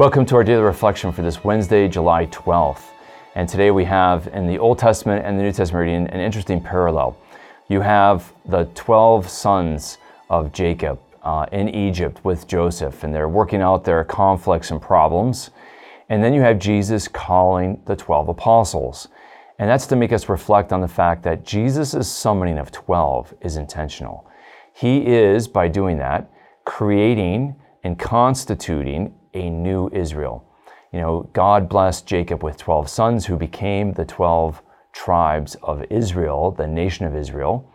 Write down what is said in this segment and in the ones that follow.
Welcome to our daily reflection for this Wednesday, July 12th. And today we have in the Old Testament and the New Testament reading an interesting parallel. You have the 12 sons of Jacob uh, in Egypt with Joseph, and they're working out their conflicts and problems. And then you have Jesus calling the 12 apostles. And that's to make us reflect on the fact that Jesus' summoning of 12 is intentional. He is, by doing that, creating and constituting a new Israel. You know, God blessed Jacob with 12 sons who became the 12 tribes of Israel, the nation of Israel.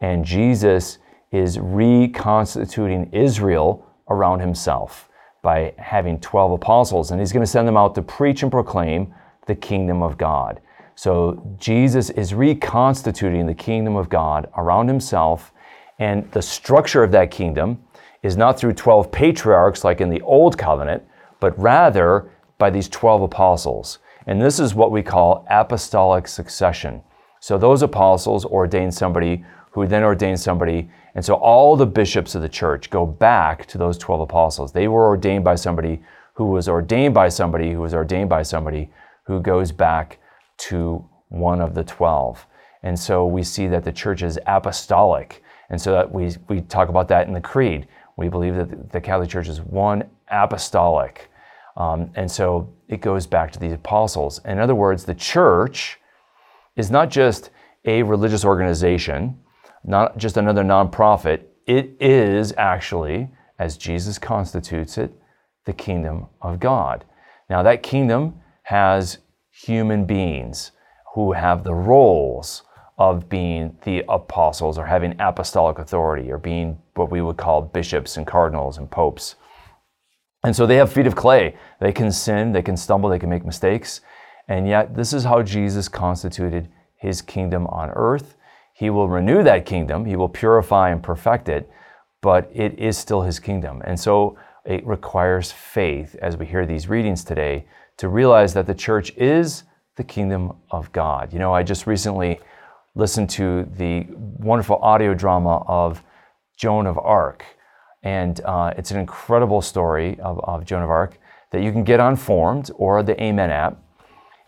And Jesus is reconstituting Israel around himself by having 12 apostles. And he's going to send them out to preach and proclaim the kingdom of God. So Jesus is reconstituting the kingdom of God around himself. And the structure of that kingdom is not through 12 patriarchs like in the Old Covenant, but rather by these 12 apostles. And this is what we call apostolic succession. So those apostles ordain somebody who then ordained somebody. And so all the bishops of the church go back to those 12 apostles. They were ordained by somebody who was ordained by somebody who was ordained by somebody who goes back to one of the 12. And so we see that the church is apostolic. And so that we, we talk about that in the creed. We believe that the Catholic Church is one apostolic. Um, and so it goes back to the apostles. In other words, the church is not just a religious organization, not just another nonprofit. It is actually, as Jesus constitutes it, the kingdom of God. Now, that kingdom has human beings who have the roles of being the apostles or having apostolic authority or being what we would call bishops and cardinals and popes. And so they have feet of clay. They can sin, they can stumble, they can make mistakes. And yet, this is how Jesus constituted his kingdom on earth. He will renew that kingdom, he will purify and perfect it, but it is still his kingdom. And so it requires faith, as we hear these readings today, to realize that the church is the kingdom of God. You know, I just recently listened to the wonderful audio drama of Joan of Arc. And uh, it's an incredible story of, of Joan of Arc that you can get on Formed or the Amen app.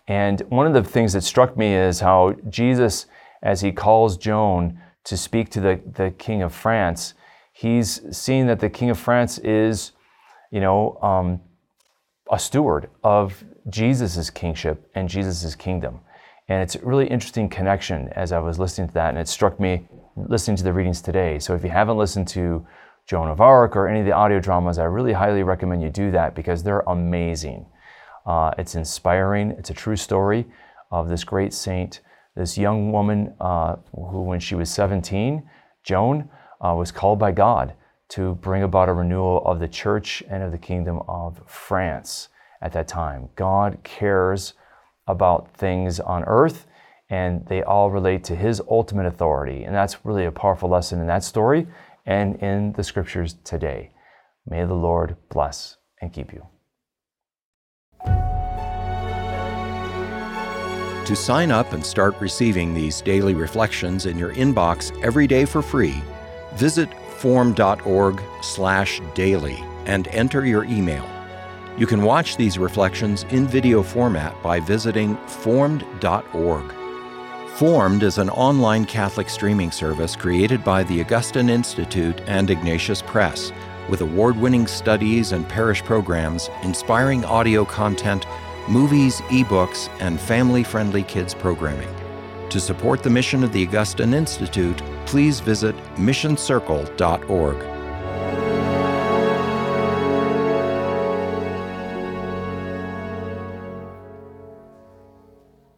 And one of the things that struck me is how Jesus, as he calls Joan to speak to the, the King of France, he's seeing that the King of France is, you know, um, a steward of Jesus' kingship and Jesus' kingdom. And it's a really interesting connection as I was listening to that, and it struck me listening to the readings today. So if you haven't listened to Joan of Arc or any of the audio dramas, I really highly recommend you do that because they're amazing. Uh, it's inspiring. It's a true story of this great saint, this young woman uh, who, when she was 17, Joan, uh, was called by God to bring about a renewal of the church and of the kingdom of France at that time. God cares about things on earth, and they all relate to his ultimate authority. And that's really a powerful lesson in that story and in the scriptures today. May the Lord bless and keep you. To sign up and start receiving these daily reflections in your inbox every day for free, visit formed.org/daily and enter your email. You can watch these reflections in video format by visiting formed.org. Formed is an online Catholic streaming service created by the Augustine Institute and Ignatius Press, with award winning studies and parish programs, inspiring audio content, movies, ebooks, and family friendly kids programming. To support the mission of the Augustine Institute, please visit missioncircle.org.